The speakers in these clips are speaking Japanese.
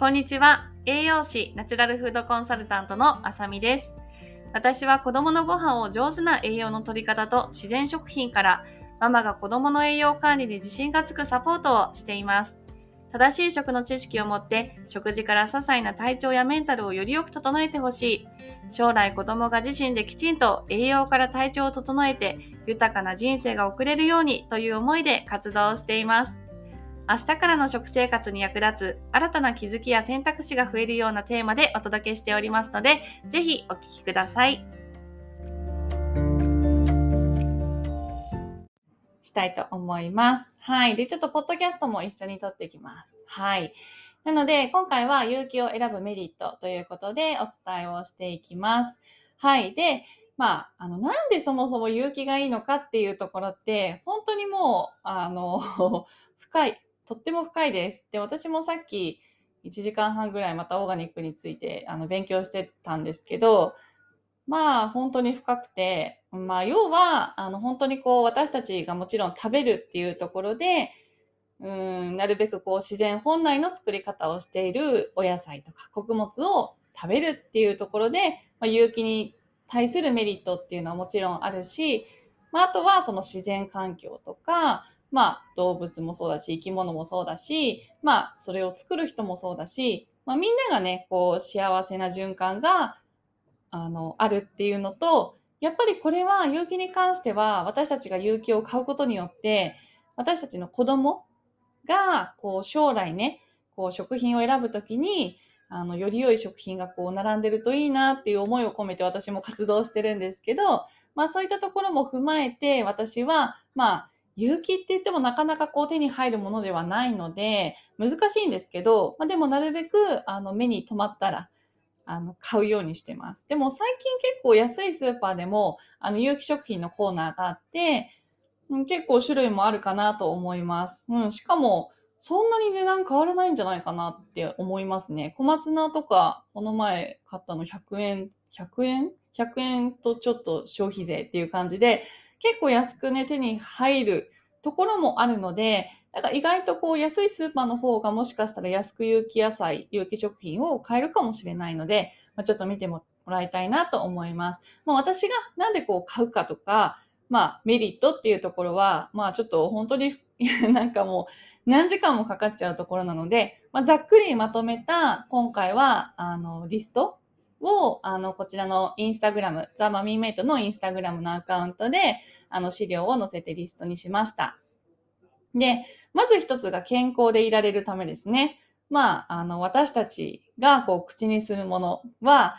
こんにちは。栄養士、ナチュラルフードコンサルタントのあさみです。私は子供のご飯を上手な栄養の取り方と自然食品からママが子供の栄養管理に自信がつくサポートをしています。正しい食の知識を持って食事から些細な体調やメンタルをよりよく整えてほしい。将来子供が自身できちんと栄養から体調を整えて豊かな人生が送れるようにという思いで活動しています。明日からの食生活に役立つ新たな気づきや選択肢が増えるようなテーマでお届けしておりますので、ぜひお聞きください。したいと思います。はい。で、ちょっとポッドキャストも一緒に撮っていきます。はい。なので、今回は有機を選ぶメリットということでお伝えをしていきます。はい。で、まあ、あの、なんでそもそも有機がいいのかっていうところって、本当にもう、あの、深い、とっても深いです。で、私もさっき1時間半ぐらいまたオーガニックについてあの勉強してたんですけど、まあ本当に深くて、まあ要は、あの本当にこう私たちがもちろん食べるっていうところで、うん、なるべくこう自然本来の作り方をしているお野菜とか穀物を食べるっていうところで、まあ、有機に対するメリットっていうのはもちろんあるし、まあ、あとはその自然環境とか、まあ、動物もそうだし、生き物もそうだし、まあ、それを作る人もそうだし、まあ、みんながね、こう、幸せな循環があの、あるっていうのと、やっぱりこれは有機に関しては私たちが有機を買うことによって私たちの子供がこう将来ねこう食品を選ぶときにあのより良い食品がこう並んでるといいなっていう思いを込めて私も活動してるんですけど、まあ、そういったところも踏まえて私はまあ有機って言ってもなかなかこう手に入るものではないので難しいんですけど、まあ、でもなるべくあの目に留まったらあの、買うようにしてます。でも最近結構安いスーパーでも、あの、有機食品のコーナーがあって、うん、結構種類もあるかなと思います。うん、しかも、そんなに値段変わらないんじゃないかなって思いますね。小松菜とか、この前買ったの100円、100円 ?100 円とちょっと消費税っていう感じで、結構安くね、手に入るところもあるので、だか意外とこう安いスーパーの方がもしかしたら安く有機野菜、有機食品を買えるかもしれないので、まあ、ちょっと見てもらいたいなと思います。まあ、私がなんでこう買うかとか、まあメリットっていうところは、まあちょっと本当に なんかもう何時間もかかっちゃうところなので、まあ、ざっくりまとめた今回はあのリストをあのこちらのインスタグラム、ザ・マミーメイトのインスタグラムのアカウントであの資料を載せてリストにしました。で、まず一つが健康でいられるためですね。まあ、あの、私たちがこう口にするものは、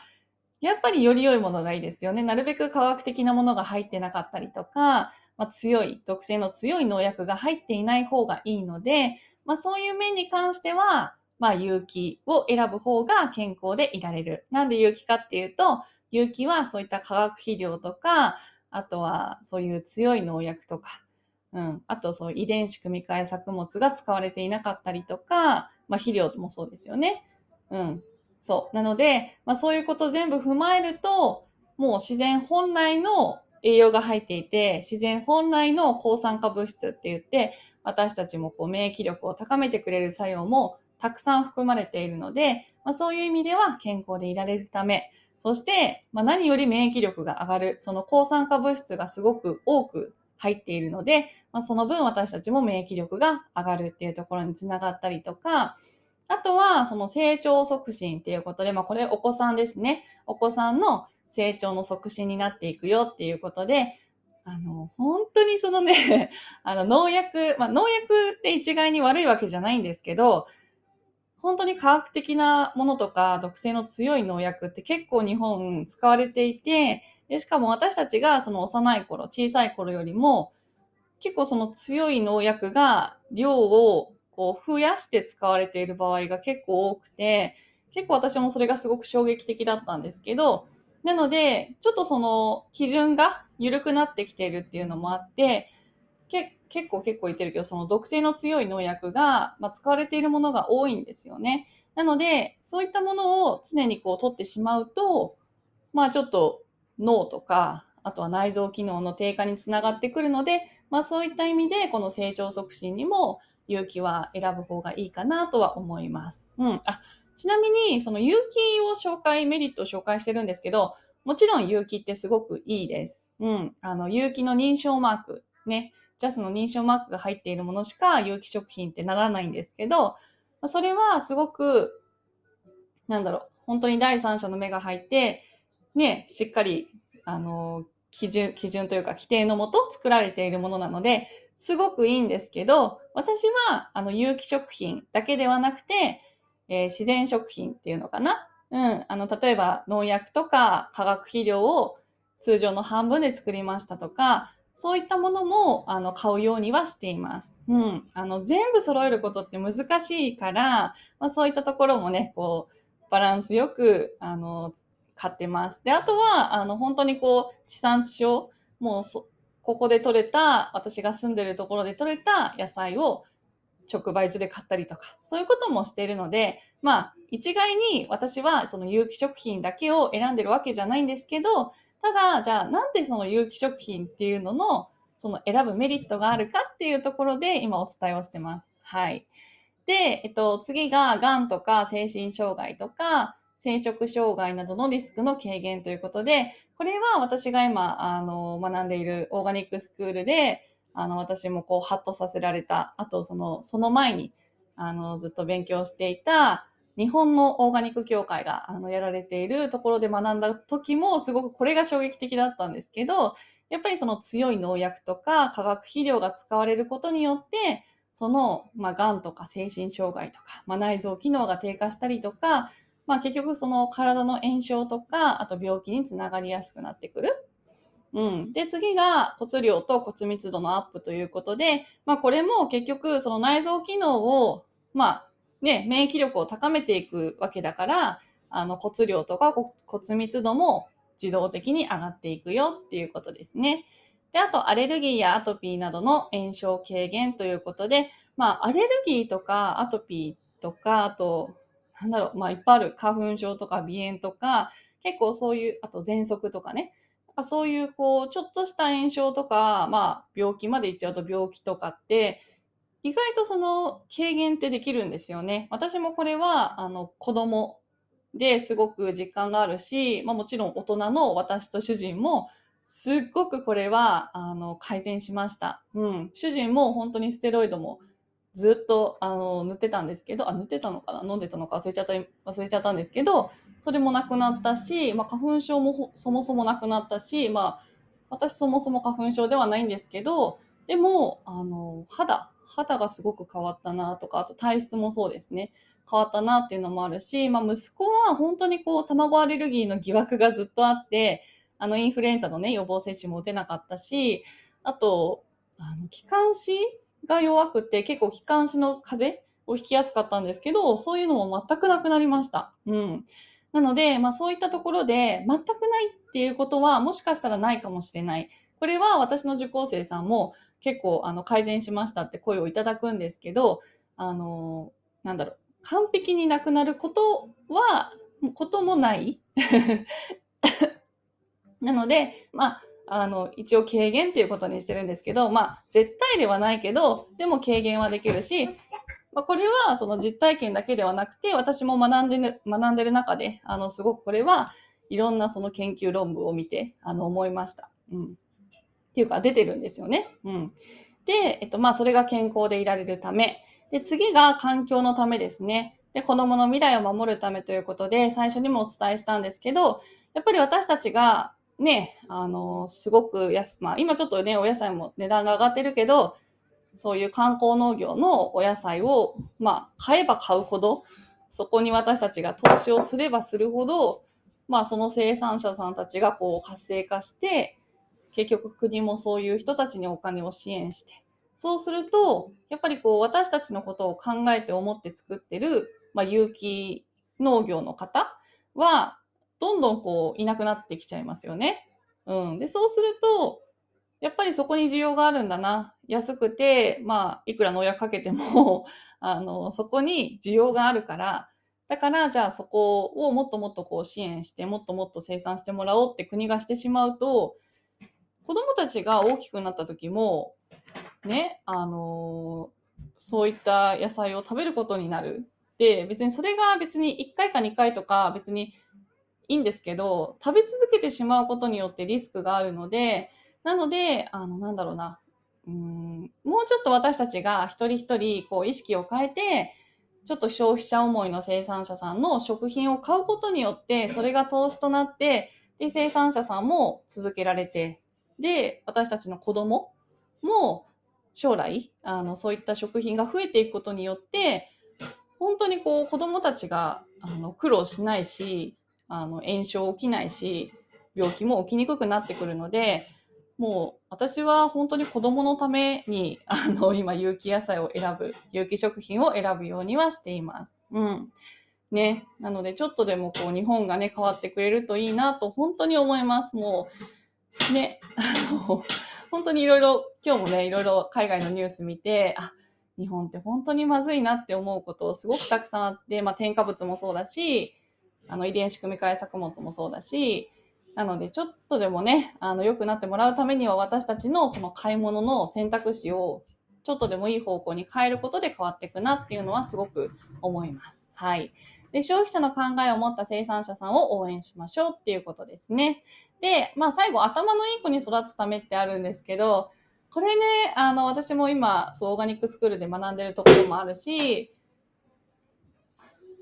やっぱりより良いものがいいですよね。なるべく科学的なものが入ってなかったりとか、まあ、強い、毒性の強い農薬が入っていない方がいいので、まあ、そういう面に関しては、まあ、有機を選ぶ方が健康でいられる。なんで有機かっていうと、有機はそういった化学肥料とか、あとはそういう強い農薬とか、うん、あとそう遺伝子組み換え作物が使われていなかったりとか、まあ、肥料もそうですよね。うん、そう。なので、まあ、そういうこと全部踏まえるともう自然本来の栄養が入っていて自然本来の抗酸化物質って言って私たちもこう免疫力を高めてくれる作用もたくさん含まれているので、まあ、そういう意味では健康でいられるためそして、まあ、何より免疫力が上がるその抗酸化物質がすごく多く入っているので、まあ、その分私たちも免疫力が上がるっていうところにつながったりとか、あとはその成長促進っていうことで、まあ、これお子さんですね。お子さんの成長の促進になっていくよっていうことで、あの、本当にそのね、あの農薬、まあ、農薬って一概に悪いわけじゃないんですけど、本当に科学的なものとか毒性の強い農薬って結構日本使われていて、でしかも私たちがその幼い頃、小さい頃よりも、結構その強い農薬が量をこう増やして使われている場合が結構多くて、結構私もそれがすごく衝撃的だったんですけど、なので、ちょっとその基準が緩くなってきているっていうのもあって、け結構結構言ってるけど、その毒性の強い農薬が、まあ、使われているものが多いんですよね。なので、そういったものを常にこう取ってしまうと、まあちょっと脳とか、あとは内臓機能の低下につながってくるので、まあ、そういった意味でこの成長促進にも有機は選ぶ方がいいかなとは思います。うん。あ、ちなみに、その有機を紹介、メリットを紹介してるんですけど、もちろん有機ってすごくいいです。うん。あの、有機の認証マーク、ね。ジャスの認証マークが入っているものしか有機食品ってならないんですけど、それはすごく、なんだろう、本当に第三者の目が入って、ね、しっかり、あの、基準、基準というか規定のもと作られているものなので、すごくいいんですけど、私は、あの、有機食品だけではなくて、えー、自然食品っていうのかな？うん。あの、例えば農薬とか化学肥料を通常の半分で作りましたとか、そういったものもあの買うようにはしています。うん。あの、全部揃えることって難しいから、まあ、そういったところもね、こう、バランスよく、あの、買ってます。で、あとは、あの、本当にこう、地産地消、もう、ここで採れた、私が住んでるところで採れた野菜を直売所で買ったりとか、そういうこともしているので、まあ、一概に私はその有機食品だけを選んでるわけじゃないんですけど、ただ、じゃあなんでその有機食品っていうののその選ぶメリットがあるかっていうところで今お伝えをしてます。はい。で、えっと、次が癌とか精神障害とか染色障害などのリスクの軽減ということで、これは私が今、あの、学んでいるオーガニックスクールで、あの、私もこう、ハッとさせられた、あと、その、その前に、あの、ずっと勉強していた、日本のオーガニック協会があのやられているところで学んだ時もすごくこれが衝撃的だったんですけど、やっぱりその強い農薬とか化学肥料が使われることによって、その、まあ、癌とか精神障害とか、まあ、内臓機能が低下したりとか、まあ、結局その体の炎症とか、あと病気につながりやすくなってくる。うん。で、次が骨量と骨密度のアップということで、まあ、これも結局その内臓機能を、まあ、ね、免疫力を高めていくわけだから、あの骨量とか骨密度も自動的に上がっていくよっていうことですね。で、あと、アレルギーやアトピーなどの炎症軽減ということで、まあ、アレルギーとかアトピーとか、あと、なんだろう、まあ、いっぱいある花粉症とか鼻炎とか、結構そういう、あと喘息とかね、そういう、こう、ちょっとした炎症とか、まあ、病気までいっちゃうと病気とかって、意外とその軽減ってできるんですよね。私もこれはあの子供ですごく実感があるし、まあ、もちろん大人の私と主人もすっごくこれはあの改善しました。うん。主人も本当にステロイドもずっとあの塗ってたんですけど、あ、塗ってたのかな？飲んでたのか忘れちゃった、忘れちゃったんですけど、それもなくなったし、まあ、花粉症もそもそもなくなったし、まあ、私そもそも花粉症ではないんですけど、でも、あの、肌、肌がすごく変わったなとか、あと体質もそうですね。変わったなっていうのもあるし、まあ、息子は本当にこう、卵アレルギーの疑惑がずっとあって、あの、インフルエンザのね、予防接種も打てなかったし、あと、あの、気管支が弱くて、結構気管支の風邪をひきやすかったんですけど、そういうのも全くなくなりました。うん。なので、まあ、そういったところで、全くないっていうことは、もしかしたらないかもしれない。これは私の受講生さんも、結構あの改善しましたって声をいただくんですけど、あの、なんだろう、完璧になくなることは、こともない なので、まあ、あの、一応軽減っていうことにしてるんですけど、まあ、絶対ではないけど、でも軽減はできるし、まあ、これはその実体験だけではなくて、私も学んでる、学んでる中で、あの、すごくこれはいろんなその研究論文を見て、あの、思いました。うん。っていうか出てるんですよね。うん。で、えっと、まあ、それが健康でいられるため。で、次が環境のためですね。で、子供の未来を守るためということで、最初にもお伝えしたんですけど、やっぱり私たちがね、あの、すごく安、まあ、今ちょっとね、お野菜も値段が上がってるけど、そういう観光農業のお野菜を、まあ、買えば買うほど、そこに私たちが投資をすればするほど、まあ、その生産者さんたちがこう活性化して、結局国もそういう人たちにお金を支援して、そうすると、やっぱりこう私たちのことを考えて思って作ってる、まあ、有機農業の方は、どんどんこういなくなってきちゃいますよね。うん。で、そうすると、やっぱりそこに需要があるんだな。安くて、まあ、いくら農薬かけても あの、そこに需要があるから、だから、じゃあそこをもっともっとこう支援して、もっともっと生産してもらおうって国がしてしまうと、子供たちが大きくなった時も、ね、あのそういった野菜を食べることになる。で、別にそれが別に1回か2回とか別にいいんですけど、食べ続けてしまうことによってリスクがあるので、なので、あの、なんだろうな、うん、もうちょっと私たちが一人一人こう意識を変えて、ちょっと消費者思いの生産者さんの食品を買うことによって、それが投資となって、で、生産者さんも続けられて、で、私たちの子供も将来、あの、そういった食品が増えていくことによって、本当にこう子供たちがあの苦労しないし、あの炎症起きないし、病気も起きにくくなってくるので、もう私は本当に子供のためにあの今有機野菜を選ぶ有機食品を選ぶようにはしています。うん。ね。なのでちょっとでもこう日本がね変わってくれるといいなと本当に思います。もうね、あの本当にいろいろ今日もねいろいろ海外のニュース見てあ日本って本当にまずいなって思うことすごくたくさんあって、まあ、添加物もそうだしあの遺伝子組み換え作物もそうだしなので、ちょっとでもね、あの、良くなってもらうためには、私たちのその買い物の選択肢を、ちょっとでもいい方向に変えることで変わっていくなっていうのはすごく思います。はい。で、消費者の考えを持った生産者さんを応援しましょうっていうことですね。で、まあ最後、頭のいい子に育つためってあるんですけど、これね、あの、私も今、そう、オーガニックスクールで学んでるところもあるし、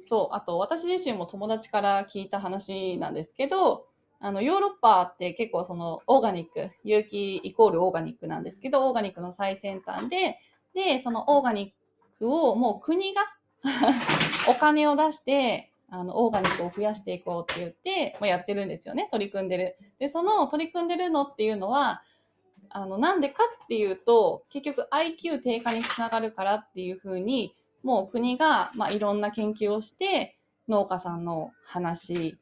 そう、あと私自身も友達から聞いた話なんですけど、あの、ヨーロッパって結構そのオーガニック、有機イコールオーガニックなんですけど、オーガニックの最先端で、で、そのオーガニックをもう国がお金を出して、あの、オーガニックを増やしていこうって言って、まあ、やってるんですよね。取り組んでる。で、その取り組んでるのっていうのは、あの、なんでかっていうと、結局 IQ 低下につながるからっていうふうに、もう国が、まあ、いろんな研究をして、農家さんの話、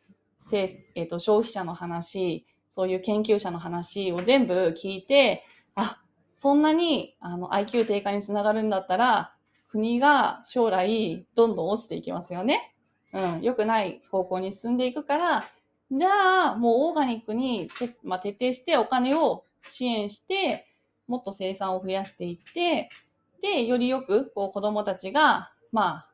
えーと、消費者の話そういう研究者の話を全部聞いてあそんなにあの IQ 低下につながるんだったら国が将来どんどん落ちていきますよね。うん、良くない方向に進んでいくからじゃあもうオーガニックにまあ、徹底してお金を支援してもっと生産を増やしていってでよりよくこう子どもたちがま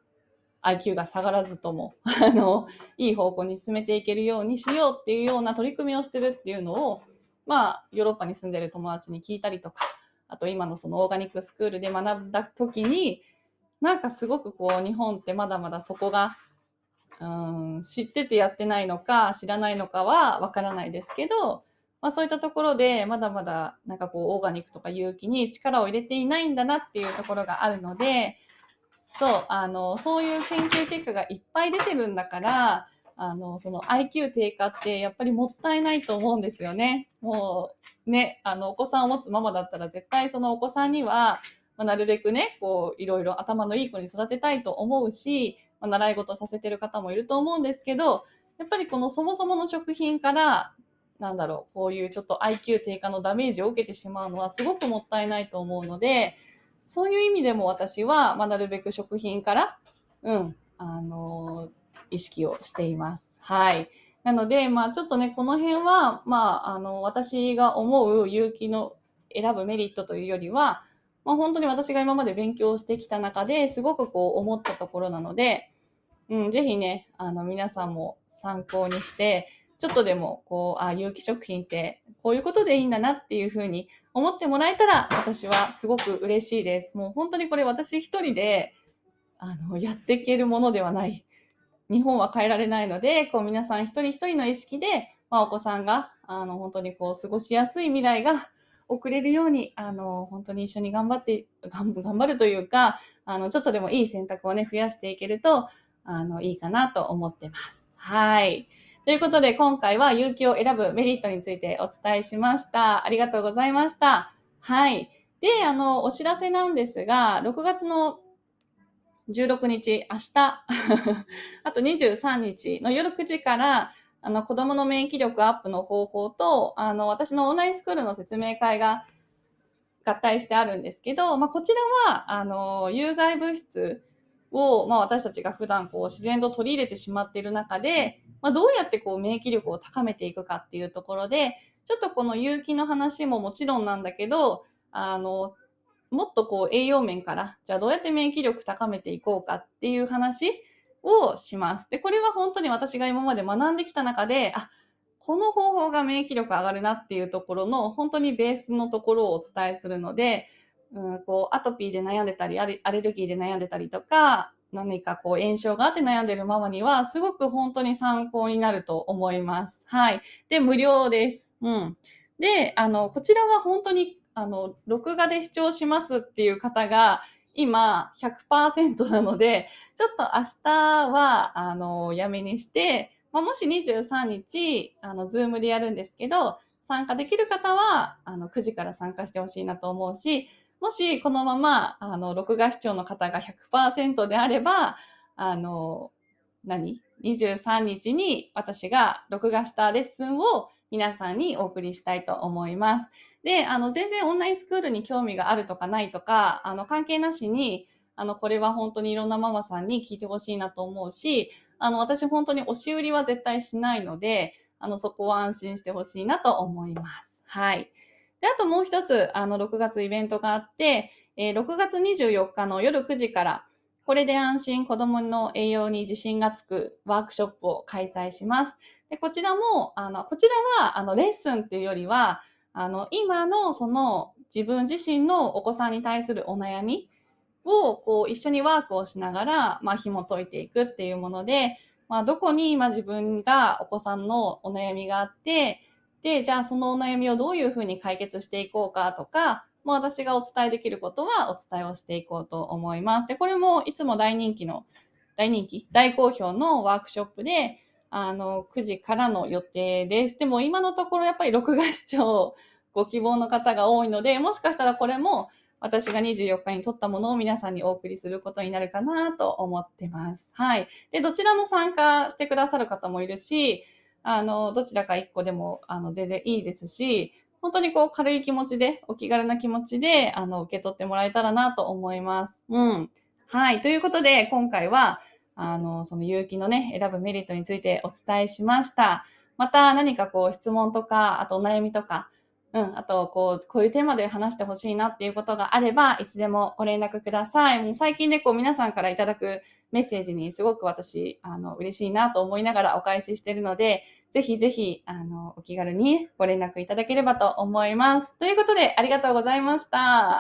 あ IQ が下がらずとも、あの、いい方向に進めていけるようにしようっていうような取り組みをしてるっていうのを、まあ、ヨーロッパに住んでる友達に聞いたりとか、あと今のそのオーガニックスクールで学んだ時に、なんかすごくこう、日本ってまだまだそこが、うん、知っててやってないのか、知らないのかはわからないですけど、まあそういったところでまだまだなんかこうオーガニックとか有機に力を入れていないんだなっていうところがあるので、そうあのそういう研究結果がいっぱい出てるんだからあのその IQ 低下ってやっぱりもったいないと思うんですよね。もうねあのお子さんを持つママだったら絶対そのお子さんには、まあ、なるべくねこういろいろ頭のいい子に育てたいと思うし、まあ、習い事させてる方もいると思うんですけどやっぱりこのそもそもの食品からなんだろうこういうちょっと IQ 低下のダメージを受けてしまうのはすごくもったいないと思うのでそういう意味でも私は、まあ、なるべく食品から、うん、あの意識をしています。はい。なので、まあ、ちょっとね、この辺は、まあ、あの、私が思う勇気の選ぶメリットというよりは、まあ、本当に私が今まで勉強してきた中ですごくこう思ったところなので、うん、ぜひね、あの、皆さんも参考にして、ちょっとでも、こう、あ、有機食品ってこういうことでいいんだなっていうふうに思ってもらえたら、私はすごく嬉しいです。もう本当にこれ私一人で、あの、やっていけるものではない。日本は変えられないので、こう皆さん一人一人の意識で、まあ、お子さんが、あの、本当にこう過ごしやすい未来が送れるように、あの、本当に一緒に頑張って、頑張るというか、あの、ちょっとでもいい選択をね、増やしていけると、あの、いいかなと思ってます。はい。ということで、今回は勇気を選ぶメリットについてお伝えしました。ありがとうございました。はい。で、あの、お知らせなんですが、6月の16日、明日、あと23日の夜9時から、あの、子供の免疫力アップの方法と、あの、私のオンラインスクールの説明会が合体してあるんですけど、まあ、こちらは、あの、有害物質を、まあ、私たちが普段こう自然と取り入れてしまっている中で、まあ、どうやってこう免疫力を高めていくかっていうところで、ちょっとこの有機の話ももちろんなんだけど、あの、もっとこう栄養面から、じゃあどうやって免疫力高めていこうかっていう話をします。で、これは本当に私が今まで学んできた中で、あ、この方法が免疫力上がるなっていうところの本当にベースのところをお伝えするので、うん、こうアトピーで悩んでたりアレルギーで悩んでたりとか何かこう炎症があって悩んでるママにはすごく本当に参考になると思います。はい。で、無料です。うん。で、あの、こちらは本当にあの、録画で視聴しますっていう方が今100%なので、ちょっと明日は、あの、やめにして、まあ、もし23日、あの、ズームでやるんですけど、参加できる方は、あの、9時から参加してほしいなと思うし、もしこのまま、あの、録画視聴の方が100%であれば、あの、何 ?23 日に私が録画したレッスンを皆さんにお送りしたいと思います。で、あの、全然オンラインスクールに興味があるとかないとか、あの、関係なしに、あの、これは本当にいろんなママさんに聞いてほしいなと思うし、あの、私本当に押し売りは絶対しないので、あの、そこは安心してほしいなと思います。はい。で、あともう一つ、あの、6月イベントがあって、えー、6月24日の夜9時から、これで安心子供の栄養に自信がつくワークショップを開催します。で、こちらも、あの、こちらは、あの、レッスンっていうよりは、あの、今のその自分自身のお子さんに対するお悩みをこう一緒にワークをしながら、まあ、紐解いていくっていうもので、まあ、どこに今自分がお子さんのお悩みがあって、で、じゃあそのお悩みをどういうふうに解決していこうかとか、もう私がお伝えできることはお伝えをしていこうと思います。で、これもいつも大人気の、大人気、大好評のワークショップで、あの、9時からの予定です。でも今のところやっぱり録画視聴ご希望の方が多いので、もしかしたらこれも私が24日に撮ったものを皆さんにお送りすることになるかなと思ってます。はい。で、どちらも参加してくださる方もいるし、あの、どちらか1個でも、あの、全然いいですし、本当にこう軽い気持ちで、お気軽な気持ちで、あの、受け取ってもらえたらなと思います。うん。はい。ということで、今回は、あの、その有機のね、選ぶメリットについてお伝えしました。また何かこう質問とか、あとお悩みとか、うん、あとこう、こういうテーマで話してほしいなっていうことがあれば、いつでもご連絡ください。もう最近ね、こう皆さんからいただくメッセージにすごく私、あの、嬉しいなと思いながらお返ししてるので、ぜひぜひ、あの、お気軽にご連絡いただければと思います。ということで、ありがとうございました。